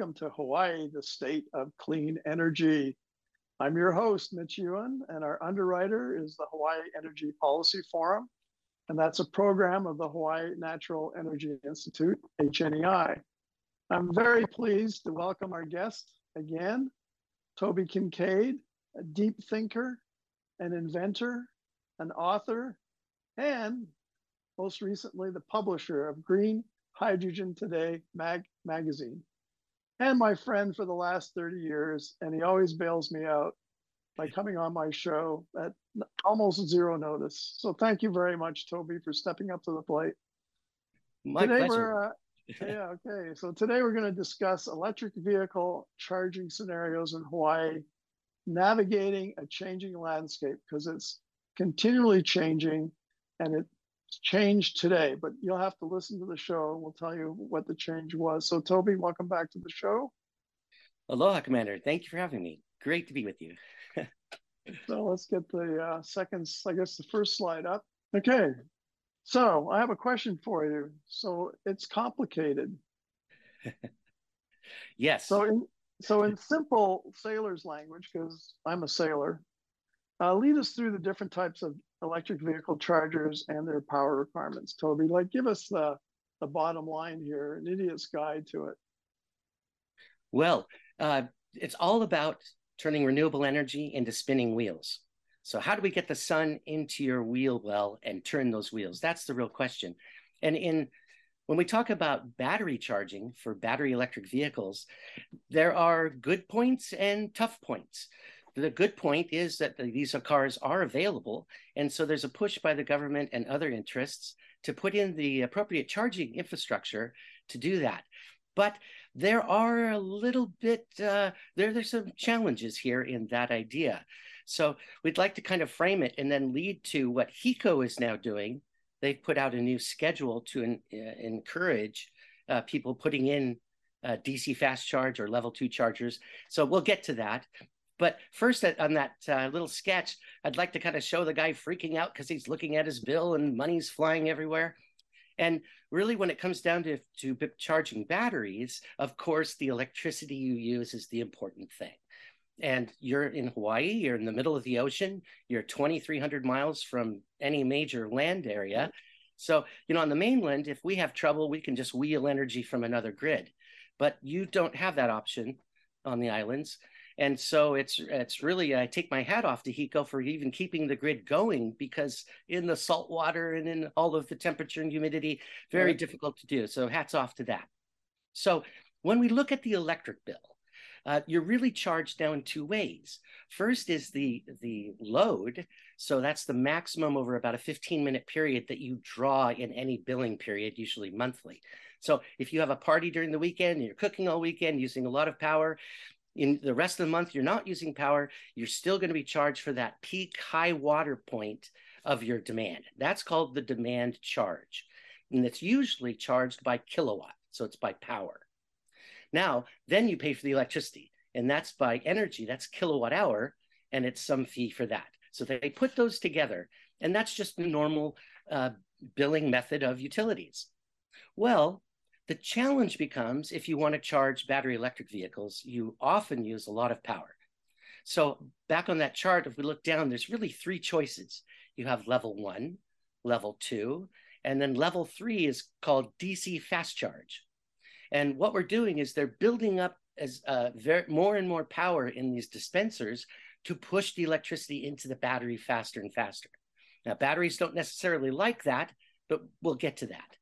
Welcome to Hawaii, the state of clean energy. I'm your host, Mitch Ewan, and our underwriter is the Hawaii Energy Policy Forum, and that's a program of the Hawaii Natural Energy Institute, HNEI. I'm very pleased to welcome our guest again, Toby Kincaid, a deep thinker, an inventor, an author, and most recently, the publisher of Green Hydrogen Today mag- magazine, and my friend for the last 30 years. And he always bails me out by coming on my show at almost zero notice. So thank you very much, Toby, for stepping up to the plate. My today pleasure. We're, uh, yeah, okay. So today we're going to discuss electric vehicle charging scenarios in Hawaii, navigating a changing landscape because it's continually changing and it changed today, but you'll have to listen to the show and we'll tell you what the change was. So, Toby, welcome back to the show. Aloha, Commander. Thank you for having me. Great to be with you. so, let's get the uh, second, I guess, the first slide up. Okay. So, I have a question for you. So, it's complicated. yes. So, in, so in simple sailor's language, because I'm a sailor, uh, lead us through the different types of electric vehicle chargers and their power requirements, Toby. Like, give us the the bottom line here, an idiot's guide to it. Well, uh, it's all about turning renewable energy into spinning wheels. So, how do we get the sun into your wheel well and turn those wheels? That's the real question. And in when we talk about battery charging for battery electric vehicles, there are good points and tough points the good point is that these cars are available. And so there's a push by the government and other interests to put in the appropriate charging infrastructure to do that. But there are a little bit, uh, there, there's some challenges here in that idea. So we'd like to kind of frame it and then lead to what HECO is now doing. They've put out a new schedule to in, uh, encourage uh, people putting in uh, DC fast charge or level two chargers. So we'll get to that. But first, on that uh, little sketch, I'd like to kind of show the guy freaking out because he's looking at his bill and money's flying everywhere. And really, when it comes down to, to charging batteries, of course, the electricity you use is the important thing. And you're in Hawaii, you're in the middle of the ocean, you're 2,300 miles from any major land area. So, you know, on the mainland, if we have trouble, we can just wheel energy from another grid. But you don't have that option on the islands. And so it's it's really I take my hat off to HECO for even keeping the grid going because in the salt water and in all of the temperature and humidity, very right. difficult to do. So hats off to that. So when we look at the electric bill, uh, you're really charged down two ways. First is the the load, so that's the maximum over about a 15 minute period that you draw in any billing period, usually monthly. So if you have a party during the weekend, and you're cooking all weekend, using a lot of power, in the rest of the month you're not using power you're still going to be charged for that peak high water point of your demand. That's called the demand charge and it's usually charged by kilowatt so it's by power. Now then you pay for the electricity and that's by energy that's kilowatt hour and it's some fee for that. So they put those together and that's just the normal uh, billing method of utilities. Well the challenge becomes if you want to charge battery electric vehicles, you often use a lot of power. So, back on that chart, if we look down, there's really three choices. You have level one, level two, and then level three is called DC fast charge. And what we're doing is they're building up as uh, very, more and more power in these dispensers to push the electricity into the battery faster and faster. Now, batteries don't necessarily like that, but we'll get to that.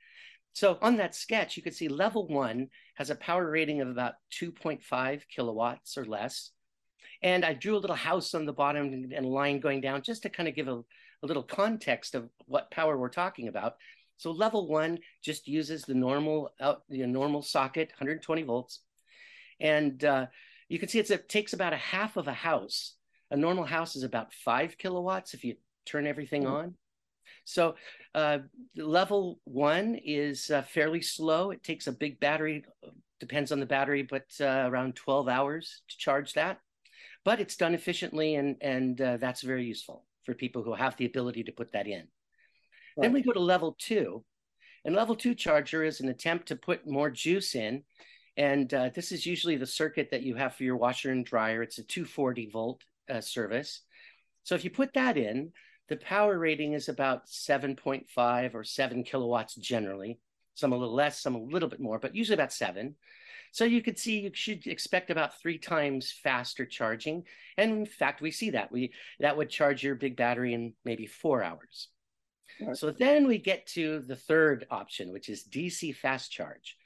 So on that sketch, you can see level one has a power rating of about 2.5 kilowatts or less. And I drew a little house on the bottom and a line going down just to kind of give a, a little context of what power we're talking about. So level one just uses the normal out the normal socket, 120 volts. And uh, you can see it takes about a half of a house. A normal house is about five kilowatts if you turn everything mm-hmm. on. So uh, level one is uh, fairly slow. It takes a big battery, depends on the battery, but uh, around 12 hours to charge that. But it's done efficiently, and, and uh, that's very useful for people who have the ability to put that in. Right. Then we go to level two. And level two charger is an attempt to put more juice in. And uh, this is usually the circuit that you have for your washer and dryer. It's a 240 volt uh, service. So if you put that in, the power rating is about 7.5 or 7 kilowatts generally. Some a little less, some a little bit more, but usually about seven. So you could see you should expect about three times faster charging. And in fact, we see that. We that would charge your big battery in maybe four hours. Right. So then we get to the third option, which is DC fast charge.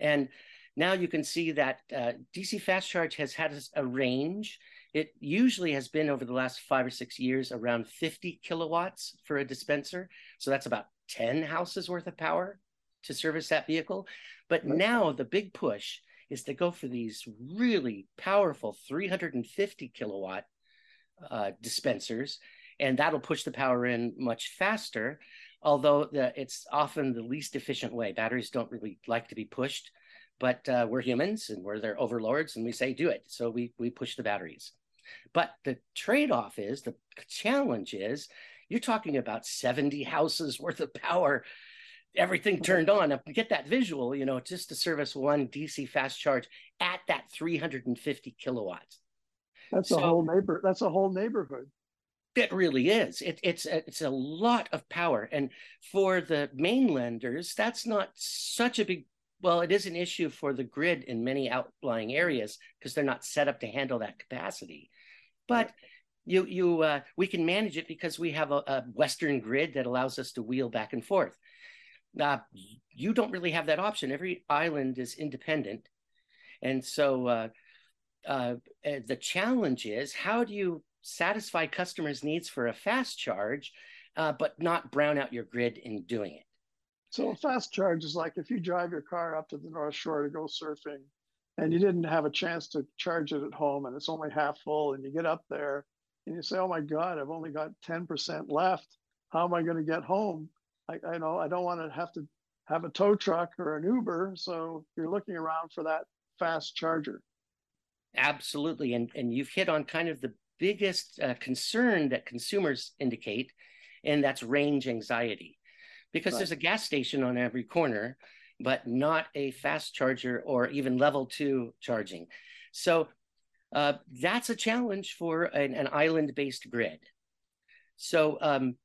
And now you can see that uh, DC fast charge has had a range. It usually has been over the last five or six years around 50 kilowatts for a dispenser. So that's about 10 houses worth of power to service that vehicle. But now the big push is to go for these really powerful 350 kilowatt uh, dispensers, and that'll push the power in much faster. Although the, it's often the least efficient way. Batteries don't really like to be pushed, but uh, we're humans and we're their overlords, and we say do it. So we we push the batteries. But the trade-off is the challenge is you're talking about 70 houses worth of power everything turned on. Now, get that visual, you know, just to service one DC fast charge at that 350 kilowatts. That's so, a whole neighbor. That's a whole neighborhood. It really is. It, it's a, it's a lot of power, and for the mainlanders, that's not such a big. Well, it is an issue for the grid in many outlying areas because they're not set up to handle that capacity. But you you uh, we can manage it because we have a, a western grid that allows us to wheel back and forth uh, you don't really have that option. Every island is independent. And so uh, uh, eh, the challenge is how do you satisfy customers' needs for a fast charge, uh, but not brown out your grid in doing it? So a fast charge is like if you drive your car up to the North Shore to go surfing and you didn't have a chance to charge it at home and it's only half full and you get up there and you say, oh my God, I've only got 10% left. How am I going to get home? I, I know I don't want to have to have a tow truck or an Uber. So you're looking around for that fast charger. Absolutely. And, and you've hit on kind of the biggest uh, concern that consumers indicate, and that's range anxiety. Because right. there's a gas station on every corner, but not a fast charger or even level two charging. So uh, that's a challenge for an, an island based grid. So um,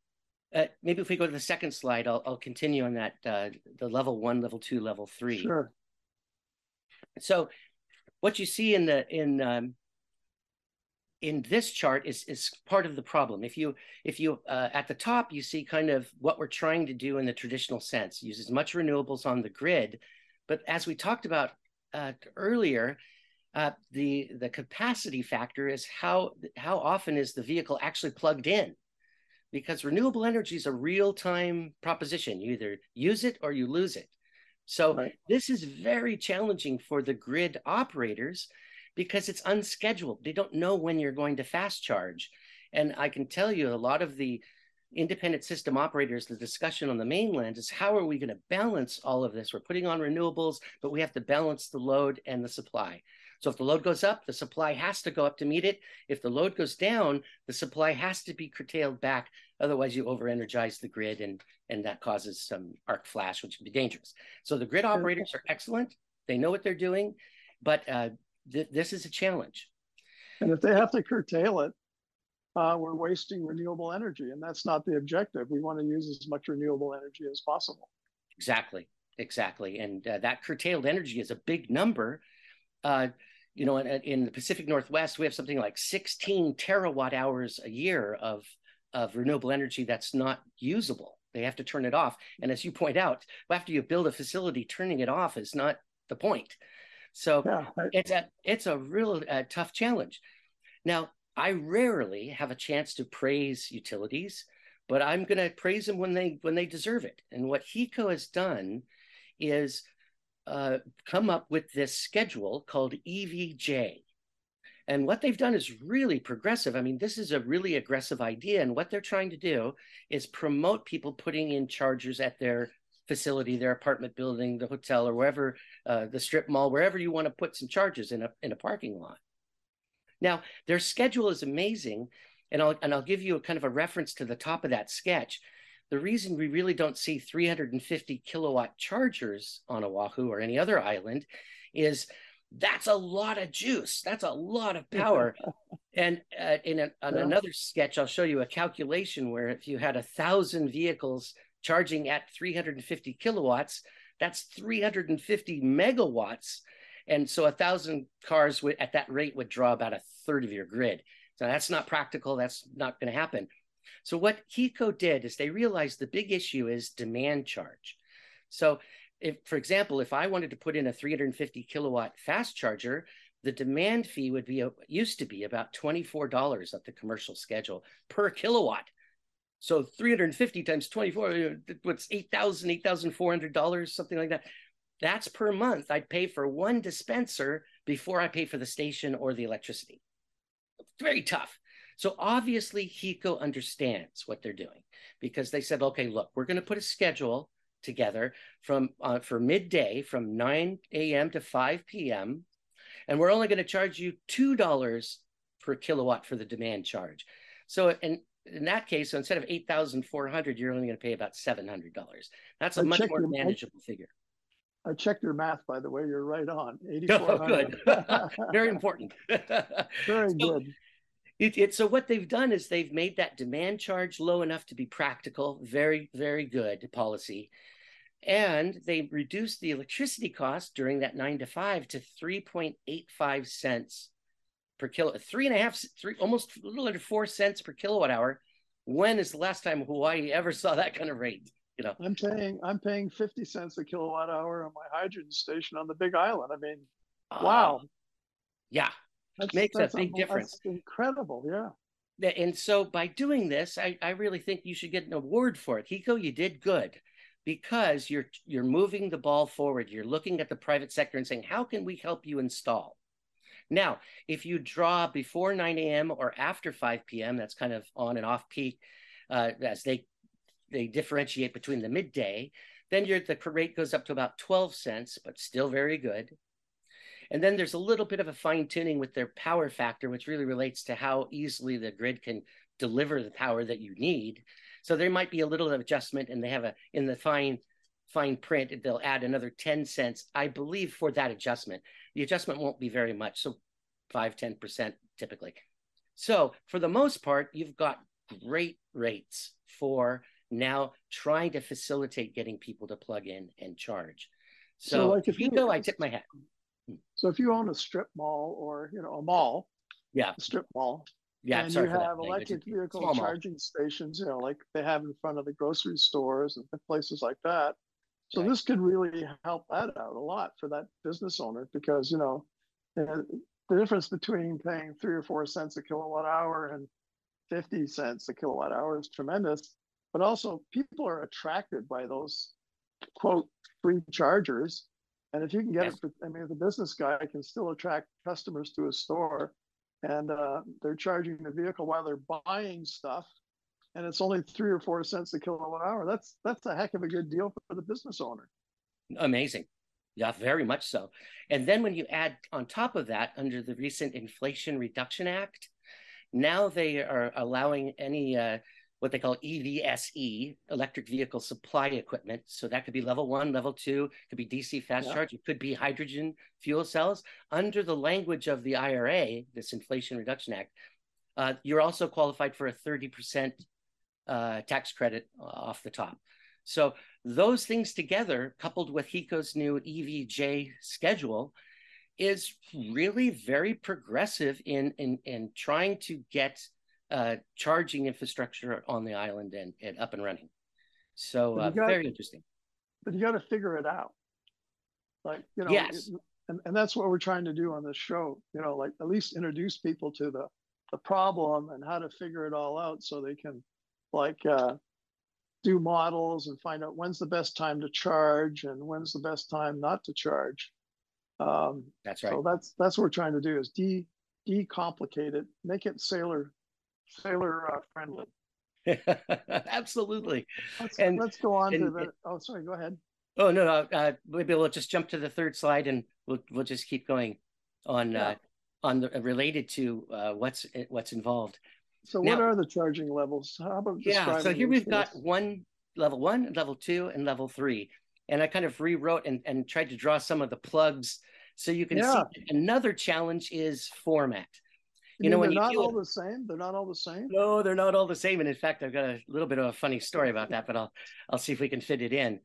uh, maybe if we go to the second slide, I'll, I'll continue on that, uh, the level one, level two, level three. Sure. So what you see in the, in, um, in this chart is, is part of the problem. If you, if you, uh, at the top, you see kind of what we're trying to do in the traditional sense, use as much renewables on the grid. But as we talked about uh, earlier, uh, the the capacity factor is how how often is the vehicle actually plugged in because renewable energy is a real time proposition. You either use it or you lose it. So right. this is very challenging for the grid operators because it's unscheduled. They don't know when you're going to fast charge. And I can tell you a lot of the independent system operators, the discussion on the mainland is how are we going to balance all of this? We're putting on renewables, but we have to balance the load and the supply. So if the load goes up, the supply has to go up to meet it. If the load goes down, the supply has to be curtailed back. Otherwise, you over energize the grid and, and that causes some arc flash, which can be dangerous. So the grid operators are excellent. They know what they're doing, but uh, th this is a challenge. And if they have to curtail it, uh, we're wasting renewable energy, and that's not the objective. We want to use as much renewable energy as possible. Exactly, exactly, and uh, that curtailed energy is a big number. Uh, you know, in, in, the Pacific Northwest, we have something like 16 terawatt hours a year of of renewable energy that's not usable. They have to turn it off, and as you point out, after you build a facility, turning it off is not the point. So yeah, it's a it's a real uh, tough challenge. Now, I rarely have a chance to praise utilities, but I'm going to praise them when they when they deserve it. And what HECO has done is uh, come up with this schedule called EVJ. And what they've done is really progressive. I mean, this is a really aggressive idea. And what they're trying to do is promote people putting in chargers at their facility, their apartment building, the hotel, or wherever, uh, the strip mall, wherever you want to put some charges in a, in a parking lot. Now, their schedule is amazing, and I'll and I'll give you a kind of a reference to the top of that sketch. the reason we really don't see 350 kilowatt chargers on Oahu or any other island is that's a lot of juice. That's a lot of power. and uh, in a, another sketch, I'll show you a calculation where if you had a thousand vehicles charging at 350 kilowatts, that's 350 megawatts. And so a thousand cars at that rate would draw about a third of your grid. So that's not practical. That's not going to happen. So what HECO did is they realized the big issue is demand charge. So if, for example, if I wanted to put in a 350 kilowatt fast charger, the demand fee would be used to be about $24 at the commercial schedule per kilowatt. So 350 times 24, what's 8,000, $8,400, something like that. That's per month I'd pay for one dispenser before I pay for the station or the electricity. Very tough. So obviously HECO understands what they're doing because they said, okay, look, we're going to put a schedule together from uh, for midday from 9 a.m. to 5 p.m. And we're only going to charge you $2 per kilowatt for the demand charge. So in, in that case, so instead of 8,400, you're only going to pay about $700. That's a I much more manageable figure. I checked your math, by the way. You're right on. Oh, good. Very important. Very so, good. It, it, so what they've done is they've made that demand charge low enough to be practical. Very, very good policy. And they reduced the electricity cost during that nine to five to 3.85 cents per kilo, three and a half, three, almost a little under four cents per kilowatt hour. When is the last time Hawaii ever saw that kind of rate? You know, I'm paying I'm paying 50 cents a kilowatt hour on my hydrogen station on the Big Island. I mean, uh, wow. Yeah, that's, makes that's a big difference. incredible, yeah. And so by doing this, I, I really think you should get an award for it. HECO, you did good because you're you're moving the ball forward. You're looking at the private sector and saying, how can we help you install? Now, if you draw before 9 a.m. or after 5 p.m., that's kind of on and off peak, uh, as they they differentiate between the midday, then your the rate goes up to about 12 cents, but still very good. And then there's a little bit of a fine tuning with their power factor, which really relates to how easily the grid can deliver the power that you need. So there might be a little adjustment, and they have a in the fine fine print they'll add another 10 cents i believe for that adjustment the adjustment won't be very much. So 5 10% typically. So for the most part you've got great rates for now trying to facilitate getting people to plug in and charge. So, so like if you go i tip my hat. So if you own a strip mall or you know a mall, yeah, a strip mall, yeah, and you have electric vehicle charging mall. stations, you know, like they have in front of the grocery stores and places like that. So this could really help that out a lot for that business owner because you know the difference between paying three or four cents a kilowatt hour and 50 cents a kilowatt hour is tremendous. But also, people are attracted by those quote free chargers and if you can get yes. it, for, I mean, the business guy can still attract customers to his store, and uh, they're charging the vehicle while they're buying stuff, and it's only three or four cents a kilowatt hour. That's that's a heck of a good deal for the business owner. Amazing. Yeah, very much so. And then when you add on top of that, under the recent Inflation Reduction Act, now they are allowing any uh, what they call EVSE, electric vehicle supply equipment. So that could be level one, level two, could be DC fast yeah. charge, it could be hydrogen fuel cells. Under the language of the IRA, this Inflation Reduction Act, uh, you're also qualified for a 30% uh, tax credit off the top. So those things together, coupled with HECO's new EVJ schedule, is really very progressive in in in trying to get uh, charging infrastructure on the island and, and up and running. So uh, got, very interesting. But you got to figure it out. Like, you know, yes. It, and, and that's what we're trying to do on this show, you know, like at least introduce people to the, the problem and how to figure it all out so they can like uh, do models and find out when's the best time to charge and when's the best time not to charge. Um, that's right. So that's that's what we're trying to do is de decomplicate it, make it sailor sailor uh, friendly. Absolutely. Let's, and let's go on and, to the. Oh, sorry. Go ahead. Oh no, no. Uh, maybe we'll just jump to the third slide, and we'll we'll just keep going on yeah. uh, on the related to uh, what's what's involved. So, now, what are the charging levels? How about yeah? So here we've got one level one, level two, and level three. And I kind of rewrote and, and tried to draw some of the plugs so you can yeah. see another challenge is format. You, you know, when they're not all the same. They're not all the same. No, they're not all the same. And in fact, I've got a little bit of a funny story about that, but I'll I'll see if we can fit it in.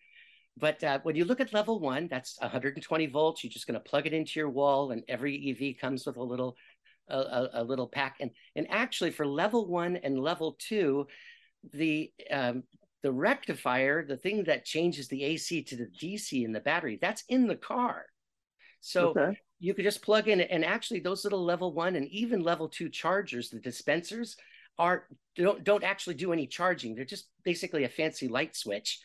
But uh, when you look at level one, that's 120 volts. You're just going to plug it into your wall, and every EV comes with a little a, a, little pack. And and actually, for level one and level two, the um, the rectifier, the thing that changes the AC to the DC in the battery, that's in the car. So okay. you could just plug in, and actually, those little level one and even level two chargers, the dispensers, are don't don't actually do any charging. They're just basically a fancy light switch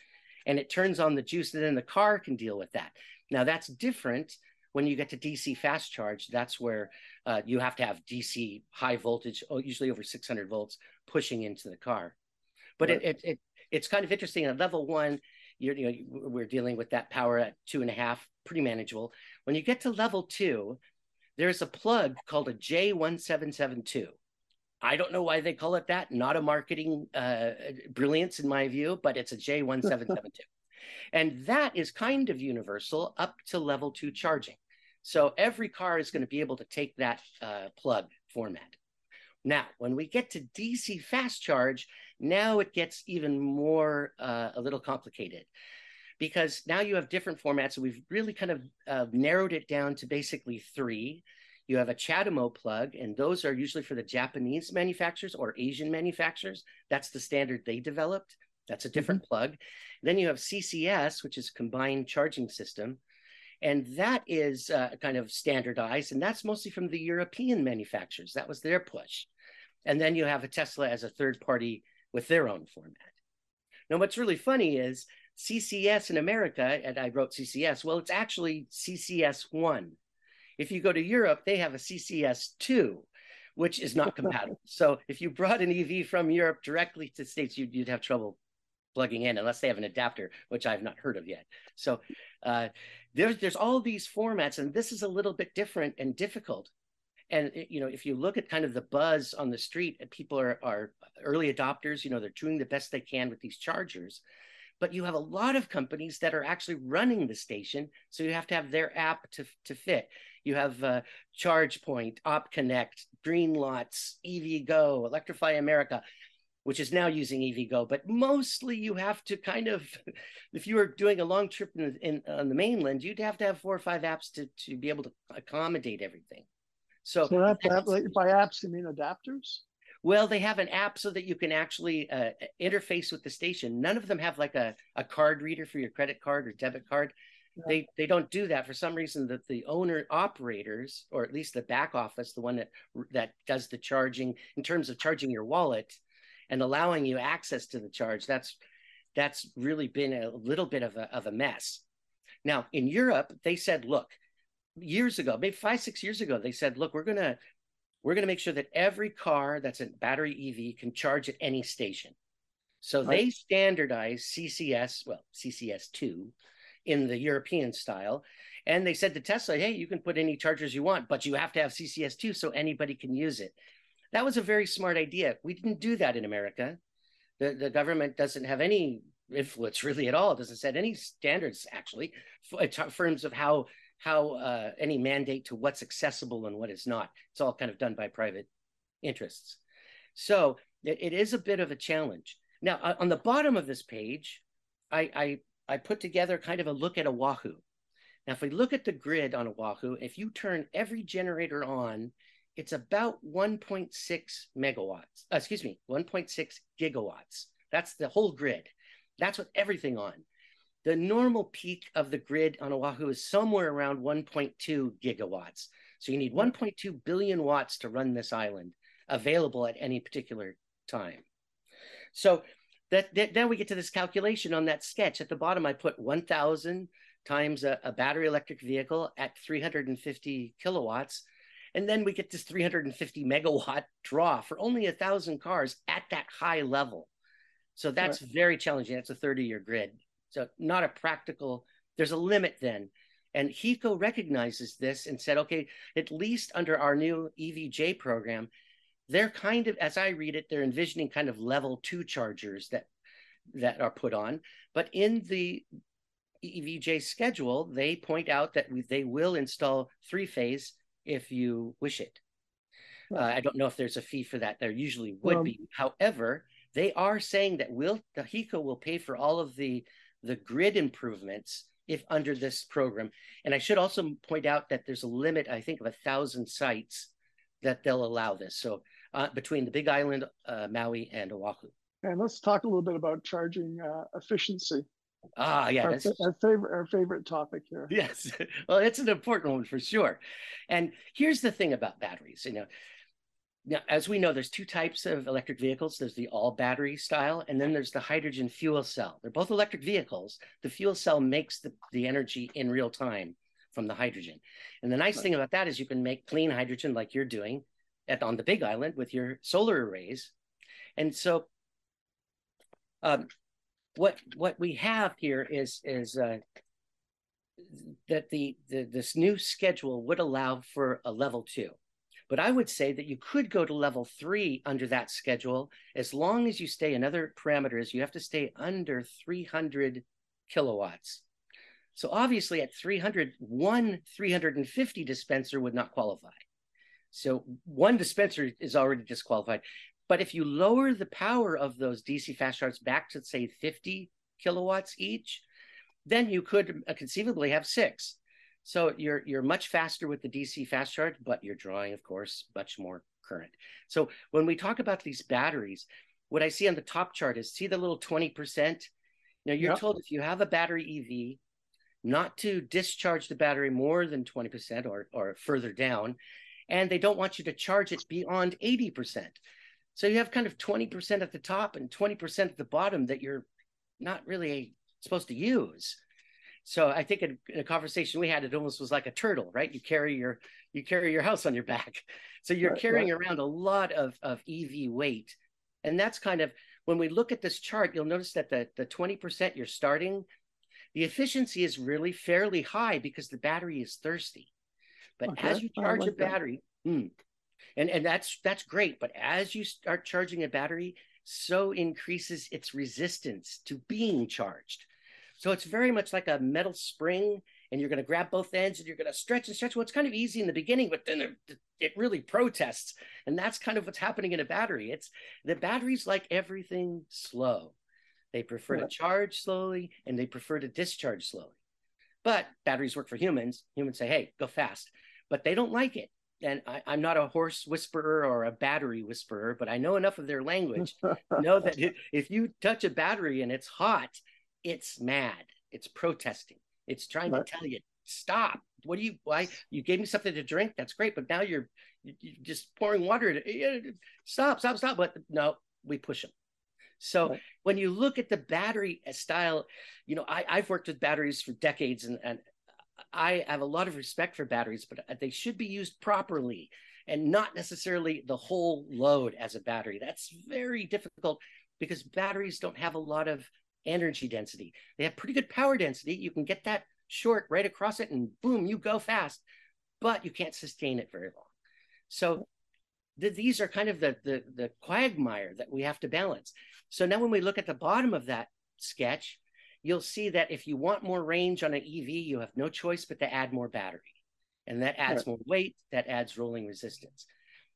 and it turns on the juice, and then the car can deal with that. Now that's different when you get to DC fast charge. That's where uh, you have to have DC high voltage, oh, usually over 600 volts, pushing into the car. But right. it, it, it it's kind of interesting. At level one, you're, you know, we're dealing with that power at two and a half, pretty manageable. When you get to level two, there's a plug called a J1772. I don't know why they call it that. Not a marketing uh, brilliance in my view, but it's a J1772. And that is kind of universal up to level two charging. So every car is going to be able to take that uh, plug format. Now, when we get to DC fast charge, now it gets even more uh, a little complicated because now you have different formats. We've really kind of uh, narrowed it down to basically three. You have a CHAdeMO plug, and those are usually for the Japanese manufacturers or Asian manufacturers. That's the standard they developed. That's a different plug. Then you have CCS, which is combined charging system. And that is uh, kind of standardized, and that's mostly from the European manufacturers. That was their push. And then you have a Tesla as a third party with their own format. Now, what's really funny is CCS in America, and I wrote CCS, well, it's actually CCS1. If you go to Europe, they have a CCS2, which is not compatible. so if you brought an EV from Europe directly to States, you'd, you'd have trouble plugging in unless they have an adapter, which I've not heard of yet. So uh, there's there's all these formats, and this is a little bit different and difficult. And you know, if you look at kind of the buzz on the street, people are are early adopters. You know, they're doing the best they can with these chargers, but you have a lot of companies that are actually running the station, so you have to have their app to to fit. You have uh, ChargePoint, OpConnect, Greenlots, EVgo, Electrify America, which is now using EVgo. But mostly you have to kind of, if you were doing a long trip in, in on the mainland, you'd have to have four or five apps to, to be able to accommodate everything. So, so that, that, by apps, you mean adapters? Well, they have an app so that you can actually uh, interface with the station. None of them have like a, a card reader for your credit card or debit card they they don't do that for some reason that the owner operators or at least the back office the one that that does the charging in terms of charging your wallet and allowing you access to the charge that's that's really been a little bit of a, of a mess now in europe they said look years ago maybe five six years ago they said look we're going to we're going to make sure that every car that's a battery ev can charge at any station so right. they standardized ccs well ccs2 in the European style. And they said to Tesla, hey, you can put any chargers you want, but you have to have CCS2 so anybody can use it. That was a very smart idea. We didn't do that in America. The, the government doesn't have any influence really at all. It doesn't set any standards actually in terms of how how uh, any mandate to what's accessible and what is not. It's all kind of done by private interests. So it, it is a bit of a challenge. Now on the bottom of this page, I, I I put together kind of a look at Oahu. Now, if we look at the grid on Oahu, if you turn every generator on, it's about 1.6 megawatts, uh, excuse me, 1.6 gigawatts. That's the whole grid. That's with everything on. The normal peak of the grid on Oahu is somewhere around 1.2 gigawatts. So you need 1.2 billion watts to run this island available at any particular time. So that, that then we get to this calculation on that sketch at the bottom i put 1000 times a, a, battery electric vehicle at 350 kilowatts and then we get this 350 megawatt draw for only a thousand cars at that high level so that's right. very challenging that's a 30 year grid so not a practical there's a limit then and HECO recognizes this and said okay at least under our new evj program they're kind of, as I read it, they're envisioning kind of level two chargers that that are put on. But in the EVJ schedule, they point out that they will install three phase if you wish it. Uh, I don't know if there's a fee for that. There usually would um, be. However, they are saying that will the HECO will pay for all of the the grid improvements if under this program. And I should also point out that there's a limit, I think, of a thousand sites that they'll allow this. So uh, between the Big Island, uh, Maui, and Oahu. And let's talk a little bit about charging uh, efficiency. Ah, yeah, our, our, favorite our favorite topic here. Yes, well, it's an important one for sure. And here's the thing about batteries. You know, now as we know, there's two types of electric vehicles. There's the all battery style, and then there's the hydrogen fuel cell. They're both electric vehicles. The fuel cell makes the, the energy in real time from the hydrogen. And the nice right. thing about that is you can make clean hydrogen like you're doing at on the Big Island with your solar arrays. And so um, what what we have here is is uh, that the, the this new schedule would allow for a level two. But I would say that you could go to level three under that schedule as long as you stay another parameters. You have to stay under 300 kilowatts. So obviously at 300, one 350 dispenser would not qualify. So one dispenser is already disqualified. But if you lower the power of those DC fast charts back to say 50 kilowatts each, then you could conceivably have six. So you're you're much faster with the DC fast charge, but you're drawing, of course, much more current. So when we talk about these batteries, what I see on the top chart is see the little 20%. Now you're yep. told if you have a battery EV, not to discharge the battery more than 20% or, or further down. And they don't want you to charge it beyond 80%. So you have kind of 20% at the top and 20% at the bottom that you're not really supposed to use. So I think in, in, a conversation we had, it almost was like a turtle, right? You carry your you carry your house on your back. So you're right, carrying right. around a lot of, of EV weight. And that's kind of when we look at this chart, you'll notice that the, the 20% you're starting, the efficiency is really fairly high because the battery is thirsty. But okay. as you charge like a battery, hmm, and and that's that's great. But as you start charging a battery so increases its resistance to being charged. So it's very much like a metal spring and you're going to grab both ends and you're going to stretch and stretch. Well it's kind of easy in the beginning but then it, it really protests. And that's kind of what's happening in a battery. It's the batteries like everything slow. They prefer to charge slowly and they prefer to discharge slowly. But batteries work for humans. Humans say hey go fast. But they don't like it and I, am not a horse whisperer or a battery whisperer, but I know enough of their language to know that if you touch a battery and it's hot, it's mad. It's protesting. It's trying right. to tell you, stop. What do you, why? You gave me something to drink. That's great. But now you're, you're just pouring water. To, stop, stop, stop. But no, we push them. So right. when you look at the battery uh, style, you know, I, I've worked with batteries for decades and, and I have a lot of respect for batteries, but uh, they should be used properly and not necessarily the whole load as a battery. That's very difficult because batteries don't have a lot of energy density. They have pretty good power density. You can get that short right across it and boom, you go fast, but you can't sustain it very long. So th- these are kind of the, the, the quagmire that we have to balance. So now when we look at the bottom of that sketch, you'll see that if you want more range on an EV, you have no choice but to add more battery. And that adds more weight, that adds rolling resistance.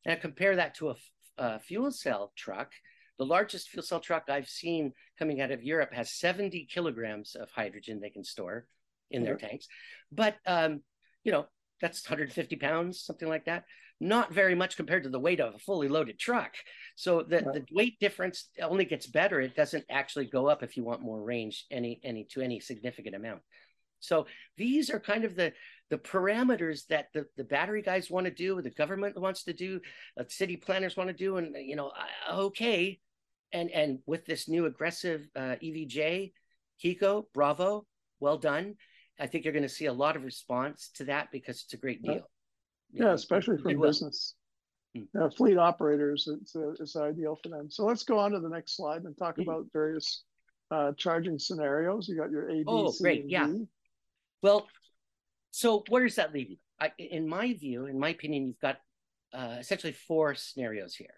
Now compare that to a, a fuel cell truck. The largest fuel cell truck I've seen coming out of Europe has 70 kilograms of hydrogen they can store in their tanks. But, um, you know, that's 150 pounds, something like that not very much compared to the weight of a fully loaded truck. So the, right. the weight difference only gets better. It doesn't actually go up if you want more range any any to any significant amount. So these are kind of the the parameters that the, the battery guys want to do, the government wants to do, uh, city planners want to do, and you know, okay, and and with this new aggressive uh, EVJ, HECO, bravo, well done. I think you're going to see a lot of response to that because it's a great deal. Yeah, especially for business. Hmm. fleet operators, it's, uh, it's ideal for them. So let's go on to the next slide and talk mm-hmm. about various uh, charging scenarios. You got your A, B, oh, C, great. yeah. Well, so where does that leave you? I, in my view, in my opinion, you've got uh, essentially four scenarios here.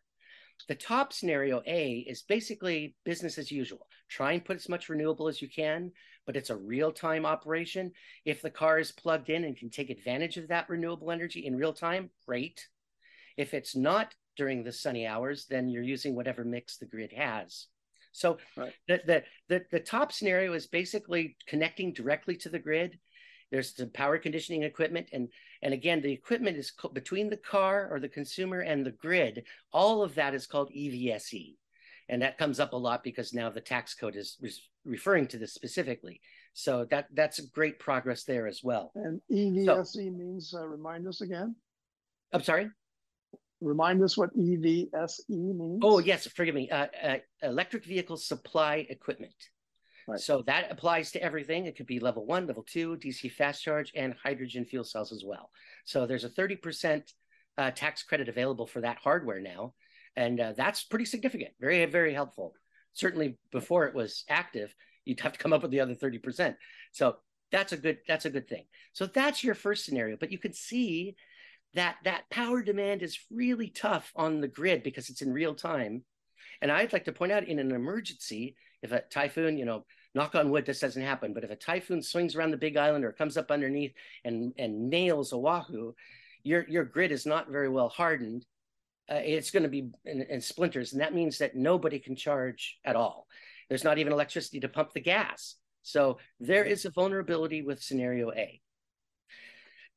The top scenario A is basically business as usual. Try and put as much renewable as you can, but it's a real time operation. If the car is plugged in and can take advantage of that renewable energy in real time, great. If it's not during the sunny hours, then you're using whatever mix the grid has. So right. the, the, the, the top scenario is basically connecting directly to the grid. There's the power conditioning equipment. And, and again, the equipment is co- between the car or the consumer and the grid. All of that is called EVSE. And that comes up a lot because now the tax code is re- referring to this specifically. So that that's great progress there as well. And EVSE so, means, uh, remind us again. I'm sorry? remind us what EVSE means? Oh, yes, forgive me. Uh, uh, electric vehicle supply equipment. So that applies to everything. It could be level one, level two, DC fast charge, and hydrogen fuel cells as well. So there's a 30% uh, tax credit available for that hardware now. And uh, that's pretty significant, very, very helpful. Certainly before it was active, you'd have to come up with the other 30%. So that's a good, that's a good thing. So that's your first scenario, but you can see that that power demand is really tough on the grid because it's in real time. And I'd like to point out in an emergency, if a typhoon, you know, knock on wood, this doesn't happen, but if a typhoon swings around the big island or comes up underneath and, and nails Oahu, your, your grid is not very well hardened. Uh, it's going to be in, in splinters. And that means that nobody can charge at all. There's not even electricity to pump the gas. So there is a vulnerability with scenario A.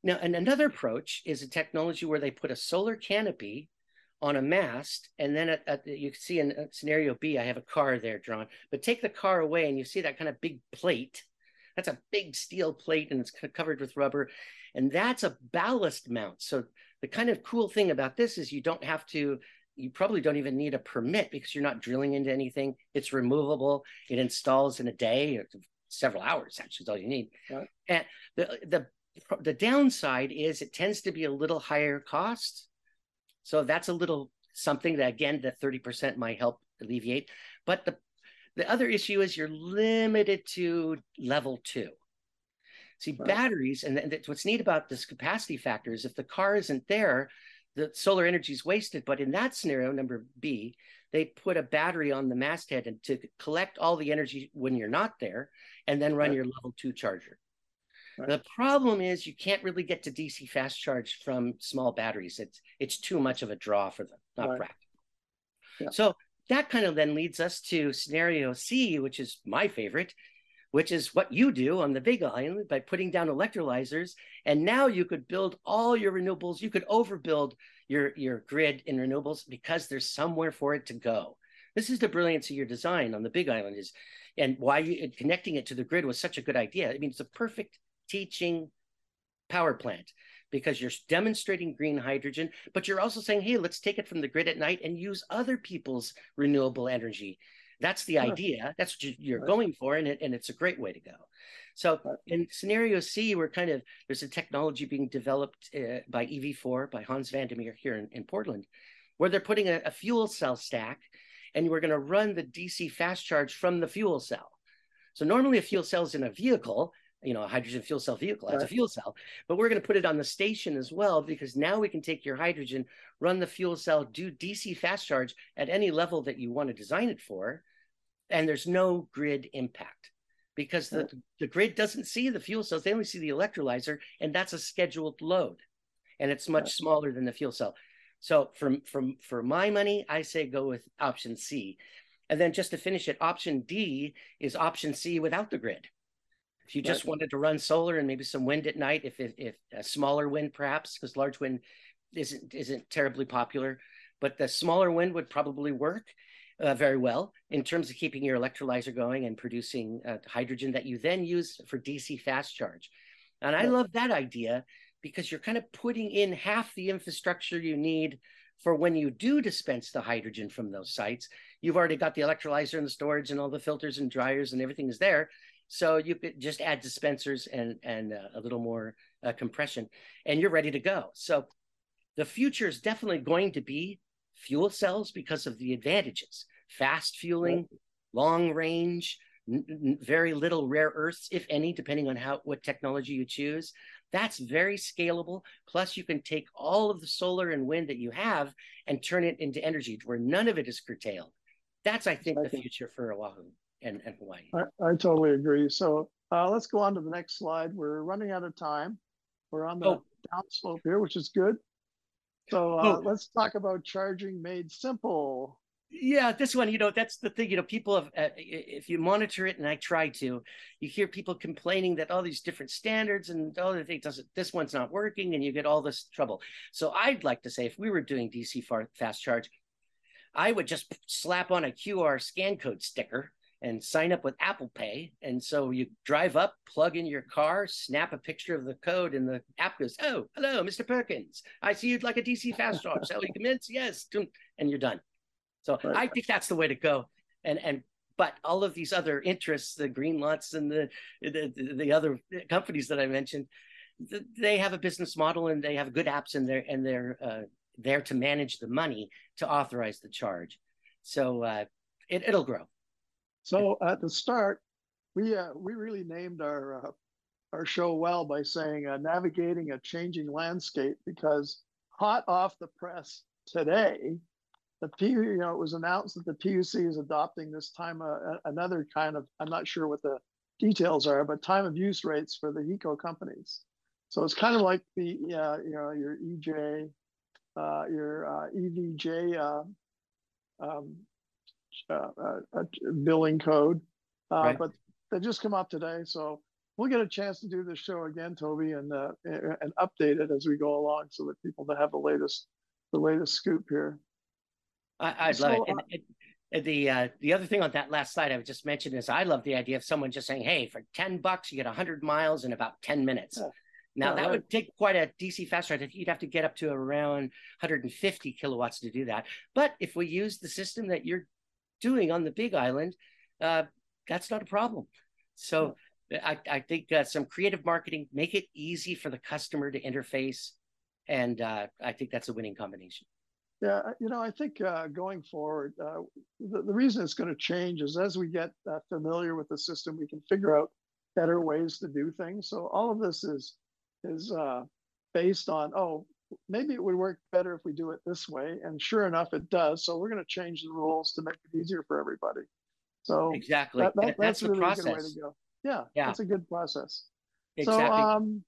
Now, and another approach is a technology where they put a solar canopy on a mast, and then at, at, you can see in uh, scenario B, I have a car there drawn, but take the car away and you see that kind of big plate. That's a big steel plate and it's covered with rubber, and that's a ballast mount. So the kind of cool thing about this is you don't have to you probably don't even need a permit because you're not drilling into anything. It's removable. It installs in a day, or several hours actually is all you need. Right. And the the the downside is it tends to be a little higher cost. So that's a little something that again the 30% might help alleviate. But the the other issue is you're limited to level two. See, right. batteries, and th- what's neat about this capacity factor is if the car isn't there, the solar energy is wasted. But in that scenario, number B, they put a battery on the masthead and to collect all the energy when you're not there, and then run right. your level two charger. The problem is you can't really get to DC fast charge from small batteries. It's it's too much of a draw for them, not right. practical. Yeah. So that kind of then leads us to scenario C, which is my favorite, which is what you do on the Big Island by putting down electrolyzers. And now you could build all your renewables. You could overbuild your, your grid in renewables because there's somewhere for it to go. This is the brilliance of your design on the Big Island is, and why you, connecting it to the grid was such a good idea. I mean, it's a perfect teaching power plant because you're demonstrating green hydrogen, but you're also saying, hey, let's take it from the grid at night and use other people's renewable energy. That's the idea. That's what you're going for, and, it, and it's a great way to go. So in scenario C, we're kind of there's a technology being developed uh, by EV4 by Hans van der Meer here in, in Portland, where they're putting a, a fuel cell stack, and we're going to run the DC fast charge from the fuel cell. So normally a fuel cell is in a vehicle, you know, a hydrogen fuel cell vehicle as right. a fuel cell, but we're going to put it on the station as well because now we can take your hydrogen, run the fuel cell, do DC fast charge at any level that you want to design it for, and there's no grid impact because the, right. the grid doesn't see the fuel cells; they only see the electrolyzer, and that's a scheduled load, and it's much right. smaller than the fuel cell. So, from from for my money, I say go with option C, and then just to finish it, option D is option C without the grid if you just right. wanted to run solar and maybe some wind at night, if if, if a smaller wind perhaps, because large wind isn't isn't terribly popular, but the smaller wind would probably work uh, very well in terms of keeping your electrolyzer going and producing uh, hydrogen that you then use for DC fast charge. And I love that idea because you're kind of putting in half the infrastructure you need for when you do dispense the hydrogen from those sites. You've already got the electrolyzer and the storage and all the filters and dryers and everything is there. So you could just add dispensers and and uh, a little more uh, compression, and you're ready to go. So the future is definitely going to be fuel cells because of the advantages: fast fueling, long range, n- n- very little rare earths, if any, depending on how what technology you choose. That's very scalable. Plus, you can take all of the solar and wind that you have and turn it into energy where none of it is curtailed. That's, I think, the future for Oahu and, and Hawaii. I, I totally agree. So uh, let's go on to the next slide. We're running out of time. We're on the oh. downslope here, which is good. So uh, oh. let's talk about charging made simple. Yeah, this one, you know, that's the thing. You know, people have, uh, if you monitor it, and I try to, you hear people complaining that all these different standards and all the things doesn't, this one's not working, and you get all this trouble. So I'd like to say, if we were doing DC fast charge, I would just slap on a QR scan code sticker and sign up with Apple Pay. And so you drive up, plug in your car, snap a picture of the code, and the app goes, "Oh, hello, Mr. Perkins. I see you'd like a DC fast charge. Shall we commence? Yes." And you're done. So right. I think that's the way to go. And and but all of these other interests, the Greenlots and the the, the other companies that I mentioned, they have a business model and they have good apps and they're and they're uh, there to manage the money to authorize the charge. So uh, it, it'll grow. So at the start, we uh, we really named our uh, our show well by saying uh, navigating a changing landscape because hot off the press today, the P you know it was announced that the PUC is adopting this time uh, another kind of I'm not sure what the details are, but time of use rates for the HECO companies. So it's kind of like the uh, you know your EJ, uh, your EVJ um, billing code, uh, right. but they just come up today. So we'll get a chance to do this show again, Toby, and and update it as we go along, so that people have the latest the latest scoop here. I, would so, love it. And, and the uh, the other thing on that last slide I would just mention is I love the idea of someone just saying, "Hey, for ten bucks, you get hundred miles in about ten minutes." Yeah. Now yeah, that right. would take quite a DC fast charge. You'd have to get up to around 150 kilowatts to do that. But if we use the system that you're doing on the Big Island, uh, that's not a problem. So I, I think uh, some creative marketing, make it easy for the customer to interface. And uh, I think that's a winning combination. Yeah, you know, I think uh, going forward, uh, the, the, reason it's going to change is as we get uh, familiar with the system, we can figure out better ways to do things. So all of this is is based on, oh, maybe it would work better if we do it this way. And sure enough, it does. So we're going to change the rules to make it easier for everybody. So exactly, that, that, that's, that's really process. a good way to go. Yeah, yeah, that's a good process. Exactly. So, um,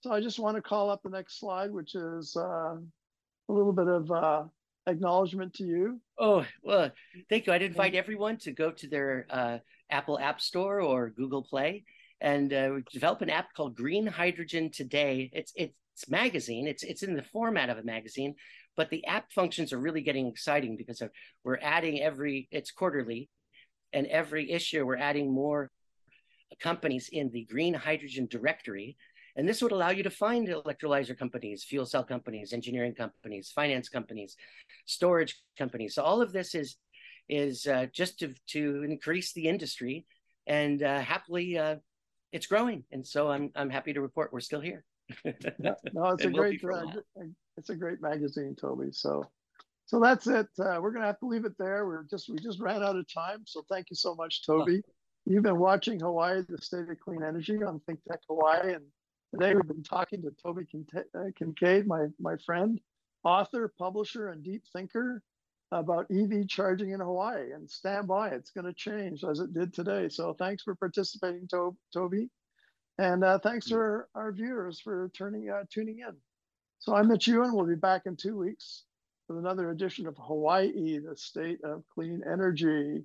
so I just want to call up the next slide, which is uh, a little bit of uh, acknowledgement to you. Oh well, thank you. I'd invite everyone to go to their uh, Apple App Store or Google Play and uh, develop an app called Green Hydrogen Today. It's it's magazine. It's it's in the format of a magazine, but the app functions are really getting exciting because of, we're adding every it's quarterly, and every issue we're adding more companies in the green hydrogen directory. And this would allow you to find electrolyzer companies, fuel cell companies, engineering companies, finance companies, storage companies. So all of this is is uh, just to to increase the industry, and uh, happily uh, it's growing. And so I'm I'm happy to report we're still here no, it's a great uh, it's a great magazine, Toby. So so that's it. Uh, we're gonna have to leave it there. We're just we just ran out of time. So thank you so much, Toby. You've been watching Hawaii, the state of clean energy on Think Tech Hawaii, and today we've been talking to Toby uh, Kincaid, my my friend, author, publisher, and deep thinker about EV charging in Hawaii. And stand by, it's going to change as it did today. So thanks for participating, to- Toby. And uh, thanks to our, our, viewers for turning uh, tuning in. So I'm Mitch Ewan. We'll be back in two weeks with another edition of Hawaii, the state of clean energy.